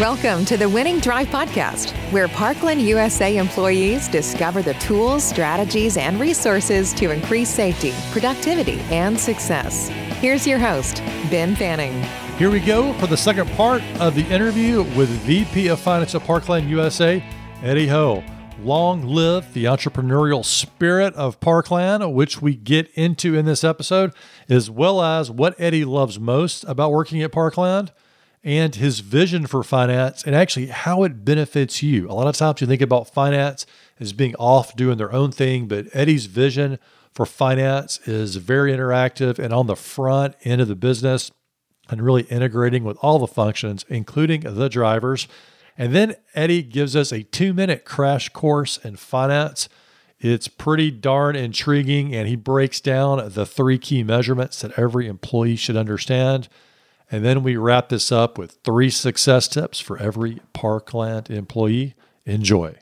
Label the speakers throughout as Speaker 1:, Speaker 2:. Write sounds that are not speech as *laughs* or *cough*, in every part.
Speaker 1: Welcome to the Winning Drive Podcast, where Parkland USA employees discover the tools, strategies, and resources to increase safety, productivity, and success. Here's your host, Ben Fanning.
Speaker 2: Here we go for the second part of the interview with VP of Finance at Parkland USA, Eddie Ho. Long live the entrepreneurial spirit of Parkland, which we get into in this episode, as well as what Eddie loves most about working at Parkland and his vision for finance and actually how it benefits you. A lot of times you think about finance as being off doing their own thing, but Eddie's vision for finance is very interactive and on the front end of the business and really integrating with all the functions, including the drivers. And then Eddie gives us a two minute crash course in finance. It's pretty darn intriguing, and he breaks down the three key measurements that every employee should understand. And then we wrap this up with three success tips for every Parkland employee. Enjoy.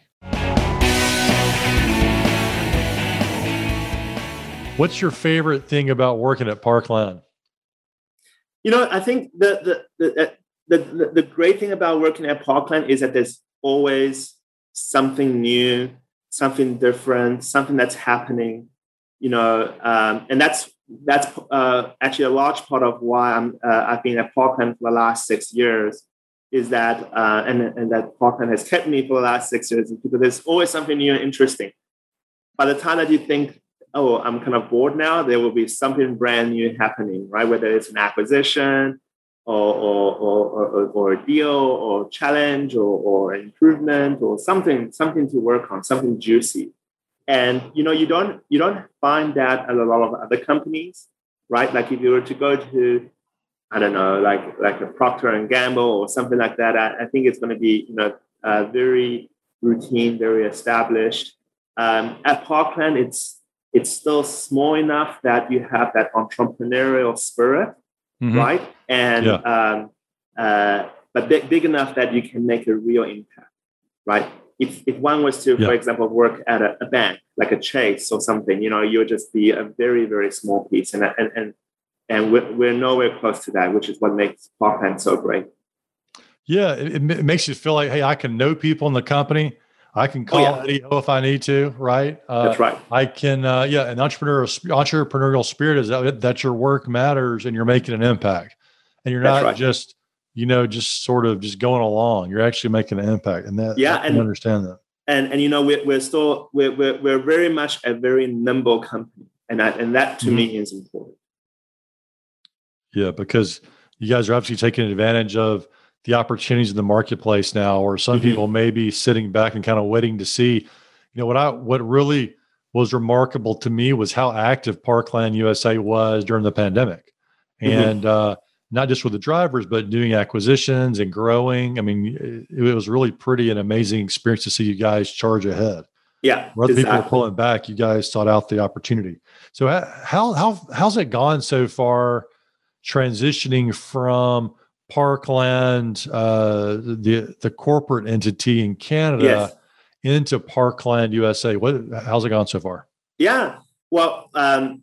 Speaker 2: What's your favorite thing about working at Parkland?
Speaker 3: You know, I think the the the the, the, the great thing about working at Parkland is that there's always something new, something different, something that's happening. You know, um, and that's that's uh, actually a large part of why I'm uh, I've been at Parkland for the last six years. Is that uh, and and that Parkland has kept me for the last six years because there's always something new and interesting. By the time that you think, oh, I'm kind of bored now, there will be something brand new happening, right? Whether it's an acquisition or or or, or, or a deal or challenge or, or improvement or something something to work on, something juicy and you know you don't you don't find that at a lot of other companies right like if you were to go to i don't know like like a procter and gamble or something like that i, I think it's going to be you know uh, very routine very established um, at parkland it's it's still small enough that you have that entrepreneurial spirit mm-hmm. right and yeah. um, uh, but big, big enough that you can make a real impact right if, if one was to, yeah. for example, work at a, a, bank like a Chase or something, you know, you'll just be a very, very small piece. And, and, and, and we're, we're nowhere close to that, which is what makes Parkland so great.
Speaker 2: Yeah, it, it, makes you feel like, hey, I can know people in the company. I can call oh, yeah. if I need to, right?
Speaker 3: Uh, that's right.
Speaker 2: I can, uh, yeah. An entrepreneurial entrepreneurial spirit is that, that your work matters and you're making an impact, and you're not right. just you know, just sort of just going along. You're actually making an impact, and that
Speaker 3: yeah,
Speaker 2: I
Speaker 3: and
Speaker 2: understand that.
Speaker 3: And and you know, we're we're still we're we're, we're very much a very nimble company, and that and that to mm-hmm. me is important.
Speaker 2: Yeah, because you guys are obviously taking advantage of the opportunities in the marketplace now, or some mm-hmm. people may be sitting back and kind of waiting to see. You know what I what really was remarkable to me was how active Parkland USA was during the pandemic, mm-hmm. and uh, not just with the drivers, but doing acquisitions and growing. I mean, it, it was really pretty and amazing experience to see you guys charge ahead.
Speaker 3: Yeah,
Speaker 2: where exactly. people are pulling back, you guys sought out the opportunity. So how how how's it gone so far? Transitioning from Parkland, uh, the the corporate entity in Canada, yes. into Parkland USA. What how's it gone so far?
Speaker 3: Yeah, well, um,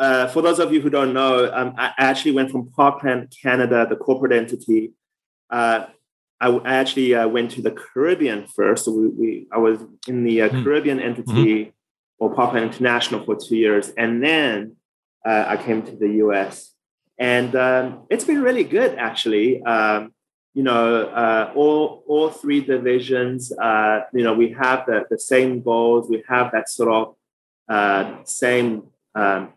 Speaker 3: uh, for those of you who don't know, um, I actually went from Parkland, Canada, the corporate entity. Uh, I, I, actually uh, went to the Caribbean first. So we, we I was in the mm. Caribbean entity mm-hmm. or Parkland International for two years, and then uh, I came to the US, and um, it's been really good actually. Um, you know, uh, all all three divisions. you know, we have the the same goals. We have that sort of same um,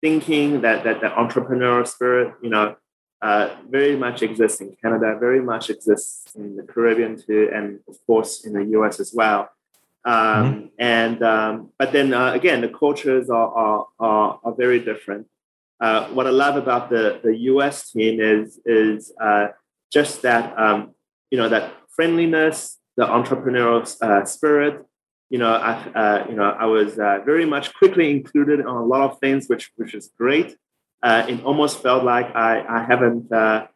Speaker 3: thinking that that the entrepreneurial spirit, you know, uh, very much exists in Canada, very much exists in the Caribbean too, and of course in the US as well. Um, mm-hmm. And um, but then uh, again, the cultures are are, are, are very different. Uh, what I love about the the US team is is uh, just that um, you know that friendliness, the entrepreneurial uh, spirit, you know, I, uh, you know, I was uh, very much quickly included on a lot of things, which which is great. Uh, it almost felt like I I haven't. Uh,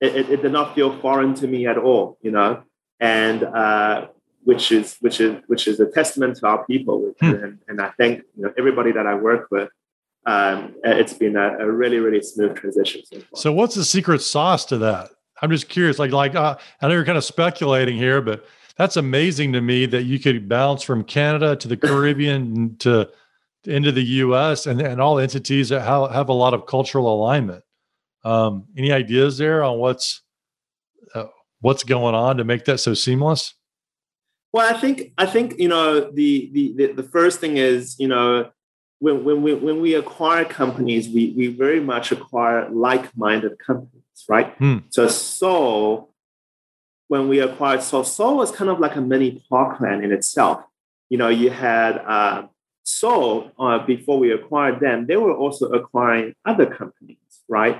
Speaker 3: it, it, did not feel foreign to me at all, you know, and uh, which is which is which is a testament to our people, hmm. and, and, I thank you know everybody that I work with. Um, it's been a, a, really really smooth transition. So,
Speaker 2: so what's the secret sauce to that? I'm just curious. Like, like uh, I know you're kind of speculating here, but that's amazing to me that you could bounce from Canada to the Caribbean *laughs* to into the U.S. and and all entities that have, have a lot of cultural alignment. Um, any ideas there on what's uh, what's going on to make that so seamless?
Speaker 3: Well, I think I think you know the the the, the first thing is you know when when we when we acquire companies, we we very much acquire like-minded companies, right? Hmm. So Sol, when we acquired Sol, Sol was kind of like a mini Parkland in itself. You know, you had uh, Sol uh, before we acquired them. They were also acquiring other companies, right?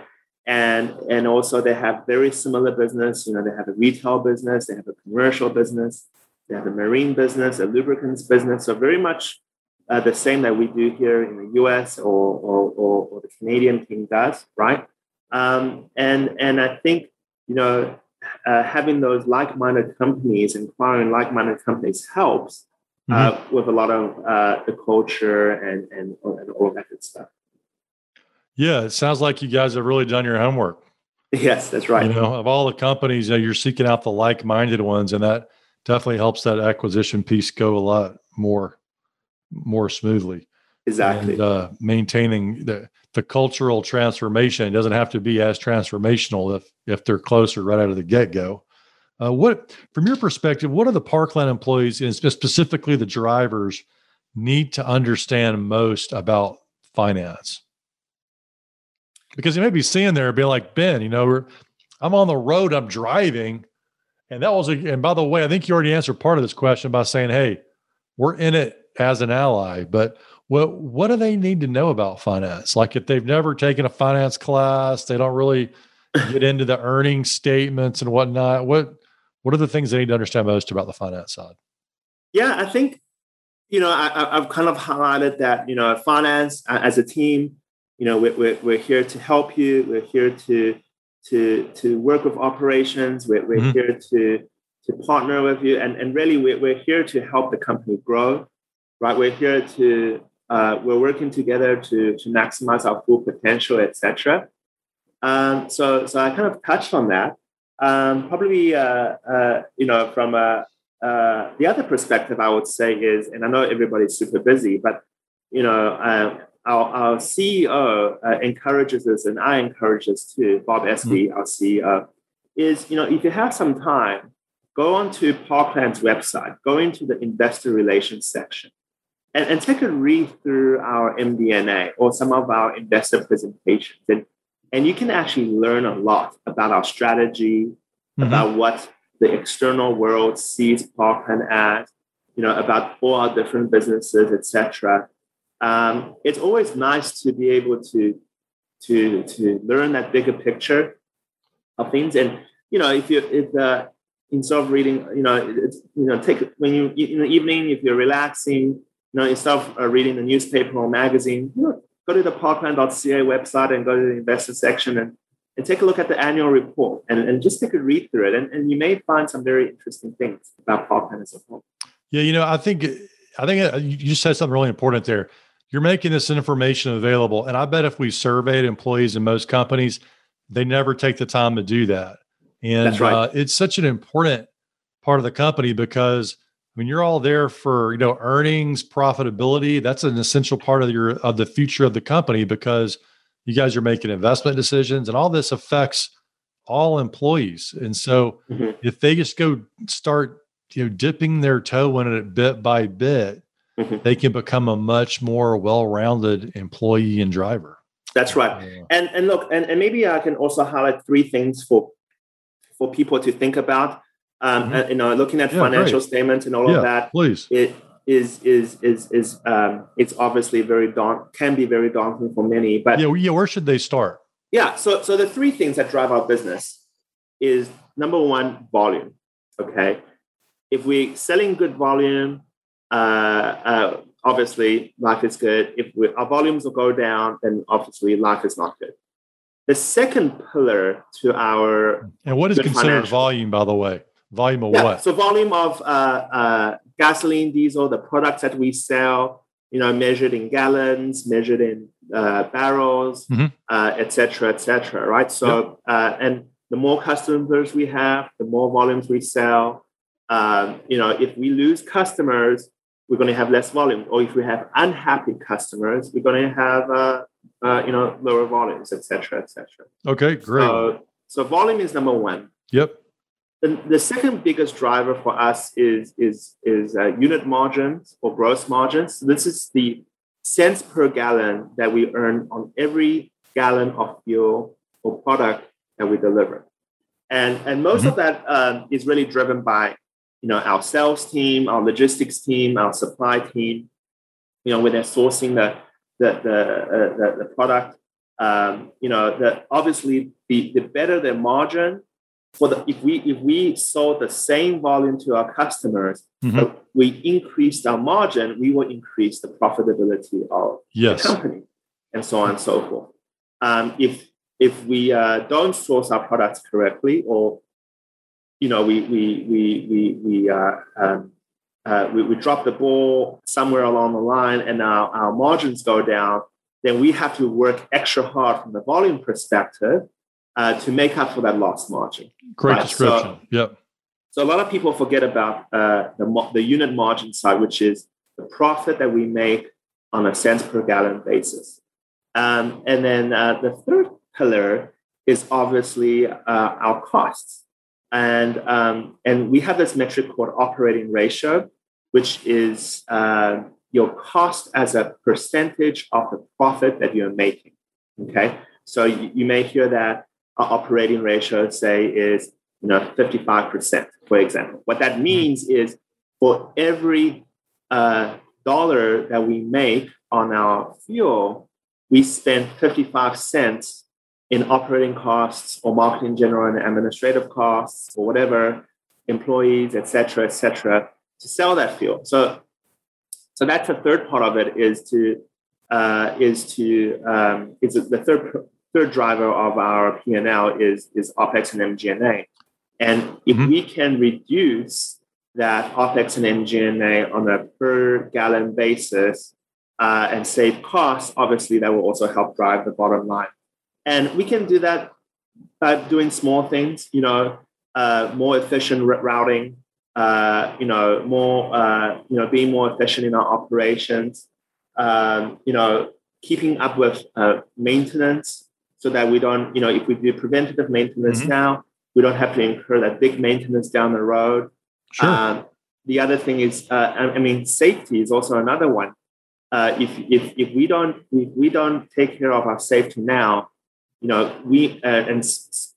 Speaker 3: and and also they have very similar business you know they have a retail business they have a commercial business they have a marine business a lubricants business so very much uh, the same that we do here in the us or or, or, or the canadian team does right um, and and i think you know uh, having those like-minded companies and acquiring like-minded companies helps uh, mm-hmm. with a lot of uh, the culture and, and and all of that good stuff
Speaker 2: yeah, it sounds like you guys have really done your homework.
Speaker 3: Yes, that's right.
Speaker 2: You know, of all the companies, you know, you're seeking out the like-minded ones, and that definitely helps that acquisition piece go a lot more, more smoothly.
Speaker 3: Exactly.
Speaker 2: And, uh, maintaining the the cultural transformation it doesn't have to be as transformational if if they're closer right out of the get go. Uh, what, from your perspective, what are the Parkland employees, and specifically the drivers, need to understand most about finance? because you may be seeing there be like Ben, you know, I'm on the road, I'm driving, and that was a, and by the way, I think you already answered part of this question by saying, "Hey, we're in it as an ally," but what what do they need to know about finance? Like if they've never taken a finance class, they don't really get into the earning statements and whatnot. What what are the things they need to understand most about the finance side?
Speaker 3: Yeah, I think you know I, have kind of highlighted that you know finance as a team you know, we're, we're, we're here to help you. We're here to to to work with operations. We're, we're mm-hmm. here to to partner with you, and and really we're, we're here to help the company grow, right? We're here to uh, we're working together to to maximize our full potential, etc. Um, so so I kind of touched on that. Um, probably uh, uh, you know from a uh, the other perspective, I would say is, and I know everybody's super busy, but you know, uh, our, our CEO uh, encourages us, and I encourage us too, Bob Espey, mm-hmm. our CEO, is, you know, if you have some time, go onto Parkland's website, go into the investor relations section, and, and take a read through our MD&A or some of our investor presentations. And, and you can actually learn a lot about our strategy, mm-hmm. about what the external world sees Parkland as, you know, about all our different businesses, etc um, it's always nice to be able to to to learn that bigger picture of things. And you know, if you if uh, instead of reading, you know, it's you know, take when you in the evening if you're relaxing, you know, instead of uh, reading the newspaper or magazine, you know, go to the parkland.ca website and go to the investor section and and take a look at the annual report and, and just take a read through it. And, and you may find some very interesting things about Parkland as a whole.
Speaker 2: Yeah, you know, I think I think uh, you just said something really important there you're making this information available. And I bet if we surveyed employees in most companies, they never take the time to do that. And right. uh, it's such an important part of the company because I mean you're all there for you know earnings, profitability. That's an essential part of your of the future of the company because you guys are making investment decisions, and all this affects all employees. And so mm-hmm. if they just go start you know dipping their toe in it bit by bit, mm-hmm. they can become a much more well-rounded employee and driver.
Speaker 3: That's right. Yeah. And and look, and, and maybe I can also highlight three things for for people to think about. Um, mm-hmm. and, you know, looking at yeah, financial great. statements and all yeah, of that.
Speaker 2: Please.
Speaker 3: It is is is is um, it's obviously very daunt can be very daunting for many. But
Speaker 2: yeah, yeah, where should they start?
Speaker 3: Yeah. So so the three things that drive our business is number one, volume. Okay. If we're selling good volume, uh, uh, obviously life is good. If we, our volumes will go down, then obviously life is not good. The second pillar to our
Speaker 2: and what is considered volume, by the way? Volume of yeah, what?
Speaker 3: So volume of uh, uh, gasoline, diesel, the products that we sell, you know, measured in gallons, measured in uh, barrels, mm-hmm. uh, et cetera, et cetera, right? So, yep. uh, and the more customers we have, the more volumes we sell. Um, you know, if we lose customers, we're going to have less volume. Or if we have unhappy customers, we're going to have uh, uh, you know lower volumes, etc., etc.
Speaker 2: Okay, great.
Speaker 3: So, so volume is number one.
Speaker 2: Yep.
Speaker 3: The, the second biggest driver for us is is is uh, unit margins or gross margins. This is the cents per gallon that we earn on every gallon of fuel or product that we deliver. And, and most mm-hmm. of that um, is really driven by you know our sales team, our logistics team, our supply team. You know, when they're sourcing the the the, uh, the, the, product, um, you know, that obviously the, the better their margin for the if we if we sold the same volume to our customers, mm-hmm. we increased our margin, we will increase the profitability of yes. the company, and so on and so forth. Um, if if we uh, don't source our products correctly, or you know, we we we we we uh, um, uh, we, we drop the ball somewhere along the line, and our, our margins go down, then we have to work extra hard from the volume perspective uh, to make up for that lost margin.
Speaker 2: Great right? description. So, yep.
Speaker 3: So a lot of people forget about uh, the, the unit margin side, which is the profit that we make on a cents per gallon basis. Um, and then uh, the third pillar is obviously uh, our costs. And, um, and we have this metric called operating ratio, which is uh, your cost as a percentage of the profit that you're making. Okay. So you, you may hear that our operating ratio, say, is you know 55%, for example. What that means is for every uh, dollar that we make on our fuel, we spend 55 cents in operating costs or marketing general and administrative costs or whatever, employees, etc., cetera, et cetera, to sell that fuel. So, so that's the third part of it is to uh, is to um, is the third third driver of our P&L is, is OPEX and MG&A. And if mm-hmm. we can reduce that OPEX and MG&A on a per gallon basis uh, and save costs, obviously that will also help drive the bottom line. And we can do that by doing small things, you know, uh, more efficient routing, uh, you know, more, uh, you know, being more efficient in our operations, um, you know, keeping up with uh, maintenance, so that we don't, you know, if we do preventative maintenance mm-hmm. now, we don't have to incur that big maintenance down the road. Sure. Um, the other thing is, uh, I mean, safety is also another one. Uh, if, if, if we don't if we don't take care of our safety now, you know, we uh, and s-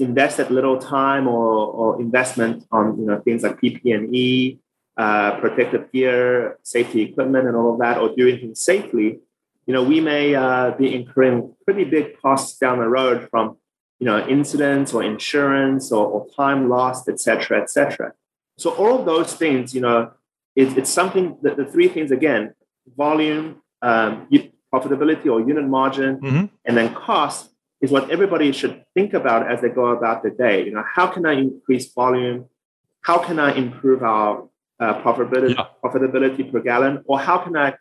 Speaker 3: invest that little time or, or investment on you know things like PPE, uh, protective gear, safety equipment, and all of that, or doing things safely, you know, we may uh, be incurring pretty big costs down the road from, you know, incidents or insurance or, or time lost, et cetera, et cetera. So all of those things, you know, it, it's something that the three things again, volume, um, profitability or unit margin, mm-hmm. and then cost is what everybody should think about as they go about the day. You know, how can I increase volume? How can I improve our uh, profitability, yeah. profitability per gallon? Or how can I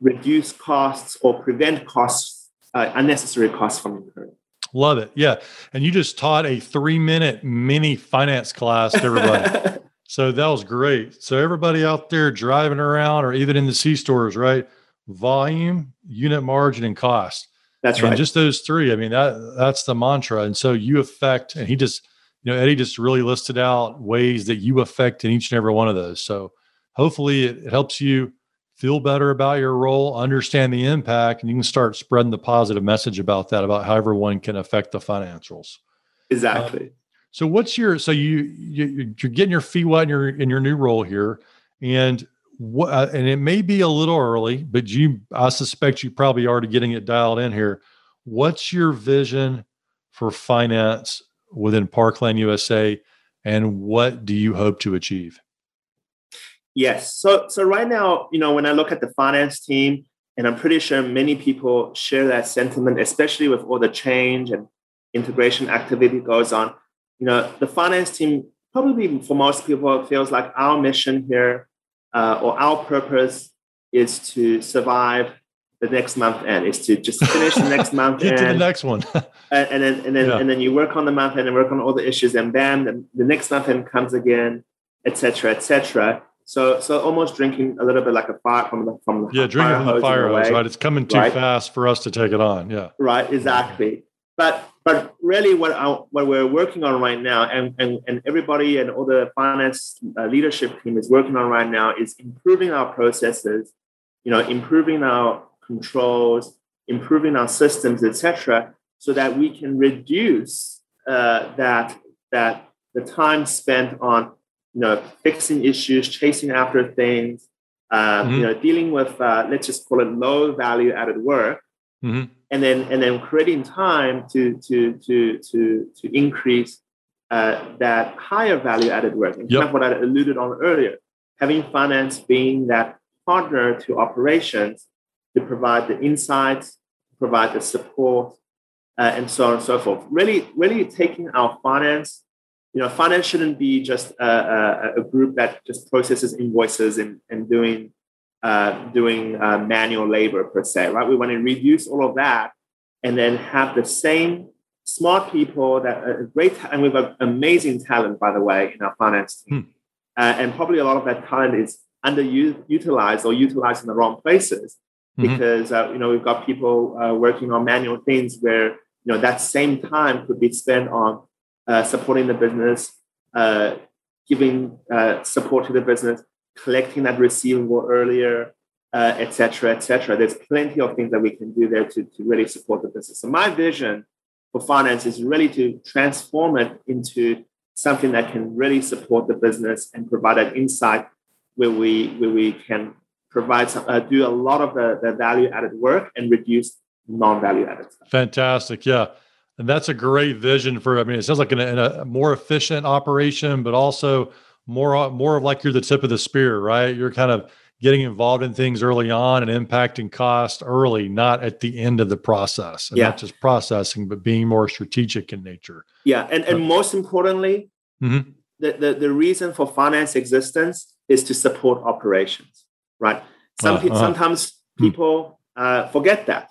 Speaker 3: reduce costs or prevent costs, uh, unnecessary costs from incurring.
Speaker 2: Love it. Yeah. And you just taught a three minute mini finance class to everybody. *laughs* so that was great. So, everybody out there driving around or even in the C stores, right? Volume, unit margin, and cost.
Speaker 3: That's
Speaker 2: and
Speaker 3: right.
Speaker 2: Just those three. I mean, that that's the mantra. And so you affect, and he just, you know, Eddie just really listed out ways that you affect in each and every one of those. So hopefully it, it helps you feel better about your role, understand the impact, and you can start spreading the positive message about that, about how everyone can affect the financials.
Speaker 3: Exactly. Uh,
Speaker 2: so what's your so you, you you're getting your feet wet in your in your new role here, and what uh, and it may be a little early, but you I suspect you probably already getting it dialed in here. What's your vision for finance within Parkland USA, and what do you hope to achieve?
Speaker 3: Yes. So so right now, you know, when I look at the finance team, and I'm pretty sure many people share that sentiment, especially with all the change and integration activity goes on. You know, the finance team probably for most people feels like our mission here uh, or our purpose is to survive the next month end is to just finish the *laughs* next month
Speaker 2: Get
Speaker 3: end,
Speaker 2: to the next one. *laughs*
Speaker 3: and, and then and then
Speaker 2: Yeah.
Speaker 3: and then you work on the month end and work on all the issues, and bam, the, the next month end comes again, etc., etc. So so almost drinking a little bit like a fire from the from the
Speaker 2: yeah, drinking from the
Speaker 3: hose in a
Speaker 2: fire hose, right? It's coming too
Speaker 3: right?
Speaker 2: fast for us to take it on. Yeah.
Speaker 3: right exactly but but really what I, what we're working on right now and, and and everybody and all the finance uh, leadership team is working on right now is improving our processes you know improving our controls improving our systems etc so that we can reduce uh, that that the time spent on you know fixing issues chasing after things um,
Speaker 2: Mhm.
Speaker 3: you know dealing with uh, let's just call it low value added work
Speaker 2: hmm
Speaker 3: and then and then creating time to to to to to increase uh, that higher value added work. And
Speaker 2: Yep.
Speaker 3: kind of what I alluded on earlier, having finance being that partner to operations to provide the insights, provide the support, uh, and so on and so forth. Really, really taking our finance. You know, finance shouldn't be just a, a, a group that just processes invoices and, and doing uh, doing uh, manual labor per se, right? We want to reduce all of that and then have the same smart people that are great, and we've got amazing talent, by the way, in our finance team. Uh, and probably a lot of that talent is underutilized or utilized in the wrong places
Speaker 2: Mhm.
Speaker 3: because uh, you know we've got people uh, working on manual things where you know that same time could be spent on uh, supporting the business, uh, giving uh, support to the business, collecting that receivable earlier, uh, et cetera, et cetera. There's plenty of things that we can do there to, to really support the business. So my vision for finance is really to transform it into something that can really support the business and provide an insight where we where we can provide some, uh, do a lot of the, the value added work and reduce non-value added stuff.
Speaker 2: Fantastic. Yeah. And that's a great vision for, I mean, it sounds like in a, more efficient operation, but also more, more of like you're the tip of the spear, right? You're kind of getting involved in things early on and impacting cost early, not at the end of the process. And
Speaker 3: Yeah.
Speaker 2: not just processing, but being more strategic in nature.
Speaker 3: Yeah, and, and most importantly,
Speaker 2: Mhm.
Speaker 3: the, the, the reason for finance existence is to support operations, right? Some
Speaker 2: Uh, uh-huh.
Speaker 3: sometimes people uh, forget that,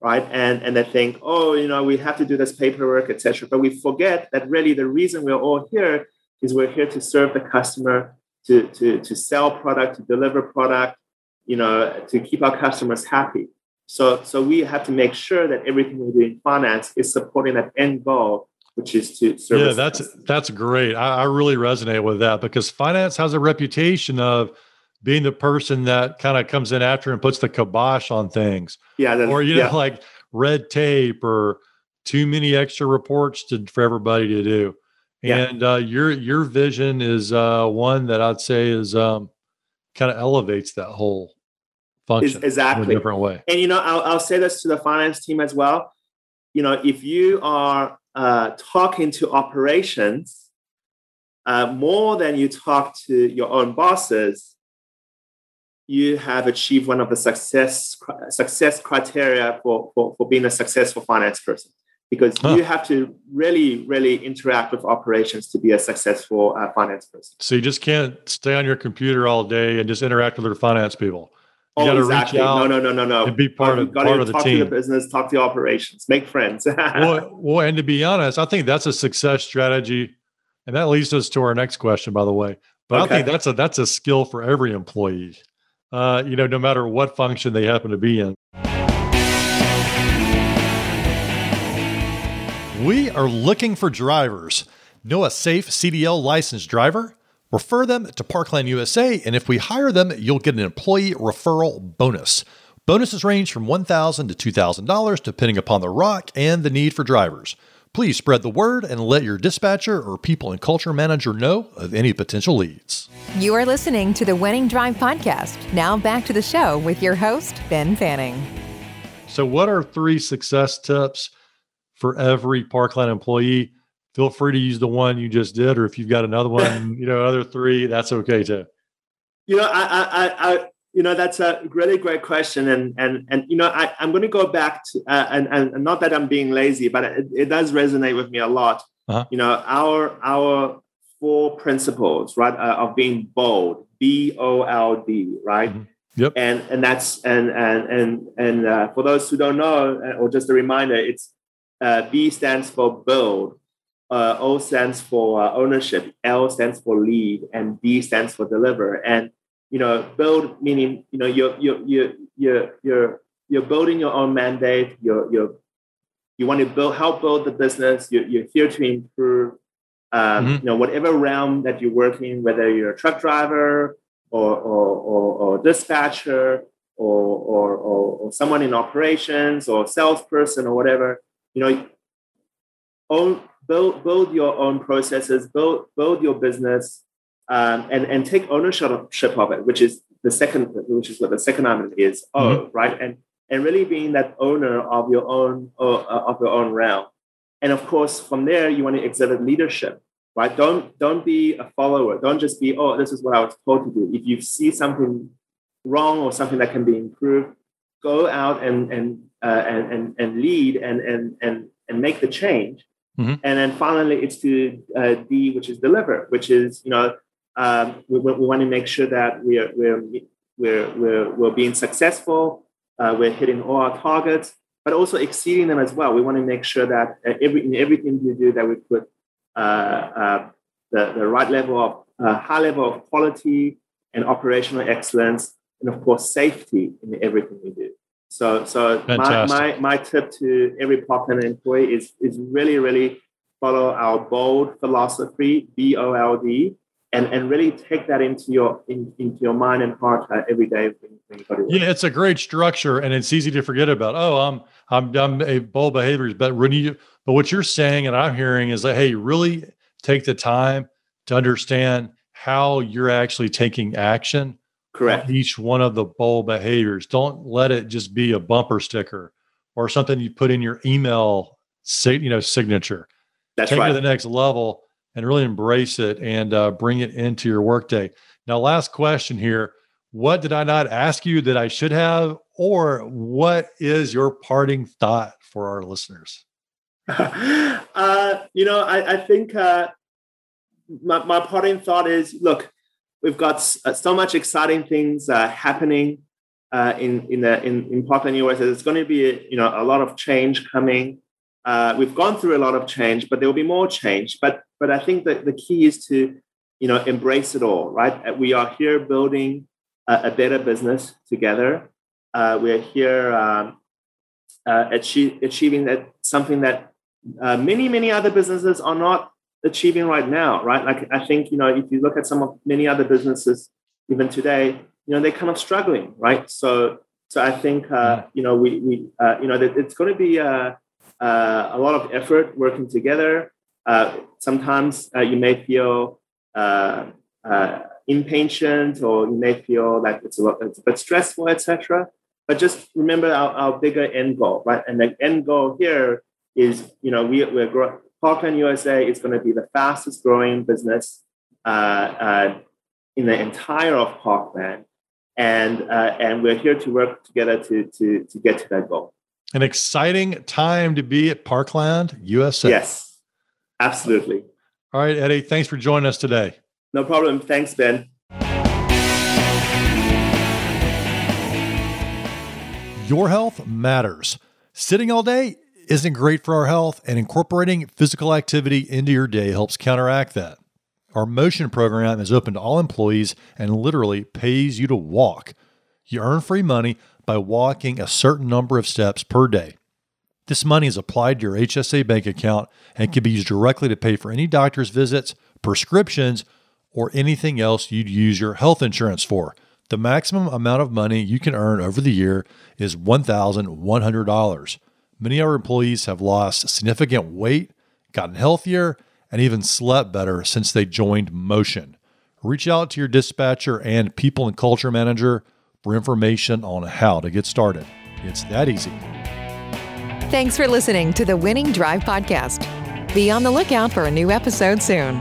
Speaker 3: right? And and they think, oh, you know, we have to do this paperwork, etc. But we forget that really the reason we're all here is we're here to serve the customer, to to to sell product, to deliver product, you know, to keep our customers happy. So so we have to make sure that everything we do in finance is supporting that end goal, which is to service.
Speaker 2: Yeah, that's that's great. I, I really resonate with that because finance has a reputation of being the person that kind of comes in after and puts the kibosh on things.
Speaker 3: yeah, that-
Speaker 2: or you know
Speaker 3: yeah.
Speaker 2: like red tape or too many extra reports to for everybody to do
Speaker 3: Yeah.
Speaker 2: and uh, your your vision is uh, one that i'd say is um, kind of elevates that whole function in a
Speaker 3: exactly.
Speaker 2: different way
Speaker 3: And you know, I'll, I'll say this to the finance team as well. You know, if you are uh, talking to operations uh, more than you talk to your own bosses, you have achieved one of the success success criteria for, for, for being a successful finance person. Because
Speaker 2: Huh.
Speaker 3: you have to really, really interact with operations to be a successful uh, finance person.
Speaker 2: so you just can't stay on your computer all day and just interact with your finance people you
Speaker 3: Oh,
Speaker 2: got to
Speaker 3: exactly.
Speaker 2: reach out
Speaker 3: no, no, no, no, no.
Speaker 2: and be part
Speaker 3: You
Speaker 2: of part of the
Speaker 3: talk to
Speaker 2: team
Speaker 3: the business, talk to operations, make friends. *laughs*
Speaker 2: well, well, and to be honest, I think that's a success strategy, and that leads us to our next question, by the way. But I think that's a that's a skill for every employee. Uh, you know, no matter what function they happen to be in. We are looking for drivers. Know a safe CDL licensed driver? Refer them to Parkland USA, and if we hire them, you'll get an employee referral bonus. Bonuses range from 1,000 to $2,000 depending upon the rock and the need for drivers. Please spread the word and let your dispatcher or people and culture manager know of any potential leads.
Speaker 1: You are listening to the Winning Drive podcast. Now back to the show with your host, Ben Fanning.
Speaker 2: So, what are three success tips for every Parkland employee? Feel free to use the one you just did, or if you've got another one, *laughs* you know, other three, that's okay too.
Speaker 3: You know, I, I, I, I you know, that's a really great question, and and and you know, I, I'm going to go back to, uh, and, and not that I'm being lazy, but it, it does resonate with me a lot.
Speaker 2: Uh-huh.
Speaker 3: You know, our our four principles, right, uh, of being bold, B O L D, right,
Speaker 2: Mhm. Yep.
Speaker 3: And and that's and and and and uh, for those who don't know, uh, or just a reminder, it's uh, B stands for build, uh, O stands for uh, ownership, L stands for lead, and D stands for deliver. And you know, build meaning you know you're you're you're you're you're, you're building your own mandate. You're you're you want to build help build the business. You're, you're here to improve. Um, mm-hmm. You know, whatever realm that you work in, whether you're a truck driver or or, or, or dispatcher or, or, or, or someone in operations or salesperson or whatever, you know, own build build your own processes, build build your business, um, and and take ownership of it, which is the second, which is what the second element is. Oh, mm-hmm. right, and and really being that owner of your own uh, of your own realm. And of course, from there, you want to exhibit leadership, right? Don't don't be a follower. Don't just be, oh, this is what I was told to do. If you see something wrong or something that can be improved, go out and and uh, and, and and lead and and and and make the change. Mm-hmm. And then finally, it's to uh, D, which is deliver, which is you know um, we, we want to make sure that we're we're we're we're, we're being successful. Uh, we're hitting all our targets, but also exceeding them as well. We want to make sure that uh, every in everything we do that we put uh, uh, the the right level of uh, high level of quality and operational excellence, and of course safety in everything we do. So, so my, my, my tip to every Parkland employee is, is really, really follow our bold philosophy, B O L D, and, and really take that into your in, into your mind and heart uh, every day. When,
Speaker 2: when yeah, it's a great structure, and it's easy to forget about. Oh, I'm I'm I'm a bold behaviors, but when you but what you're saying and I'm hearing is that hey, really take the time to understand how you're actually taking action
Speaker 3: Correct.
Speaker 2: Each one of the bold behaviors. Don't let it just be a bumper sticker or something you put in your email, you know, signature.
Speaker 3: That's
Speaker 2: Take
Speaker 3: right.
Speaker 2: it to the next level and really embrace it and uh, bring it into your workday. Now, last question here: What did I not ask you that I should have, or what is your parting thought for our listeners? *laughs*
Speaker 3: uh, you know, I, I think uh, my, my parting thought is: Look, we've got uh, so much exciting things uh, happening uh, in in the in, in Parkland US. There's going to be you know a lot of change coming. We've gone through a lot of change, but there will be more change. But but I think that the key is to you know embrace it all. Right, we are here building a, a better business together. Uh, we're here um, uh, achieve, achieving that something that many many other businesses are not achieving right now, right? Like I think you know if you look at some of many other businesses even today, you know they're kind of struggling, right? So so I think uh, you know we we uh, you know that it's going to be uh, uh, a lot of effort working together. Uh, sometimes uh, you may feel impatient, or you may feel like it's a lot, it's a bit stressful, etc. But just remember our, our bigger end goal, right? And the end goal here is you know we we're growing Parkland USA is going to be the fastest growing business uh, uh, in the entire of Parkland. And, uh, and we're here to work together to, to, to get to that goal.
Speaker 2: An exciting time to be at Parkland USA.
Speaker 3: Yes, absolutely.
Speaker 2: All right, Eddie, thanks for joining us today.
Speaker 3: No problem. Thanks, Ben.
Speaker 2: Your health matters. Sitting all day isn't great for our health, and incorporating physical activity into your day helps counteract that. Our motion program is open to all employees and literally pays you to walk. You earn free money by walking a certain number of steps per day. This money is applied to your HSA bank account and can be used directly to pay for any doctor's visits, prescriptions, or anything else you'd use your health insurance for. The maximum amount of money you can earn over the year is $1,100. Many of our employees have lost significant weight, gotten healthier, and even slept better since they joined Motion. Reach out to your dispatcher and people and culture manager for information on how to get started. It's that easy.
Speaker 1: Thanks for listening to the Winning Drive Podcast. Be on the lookout for a new episode soon.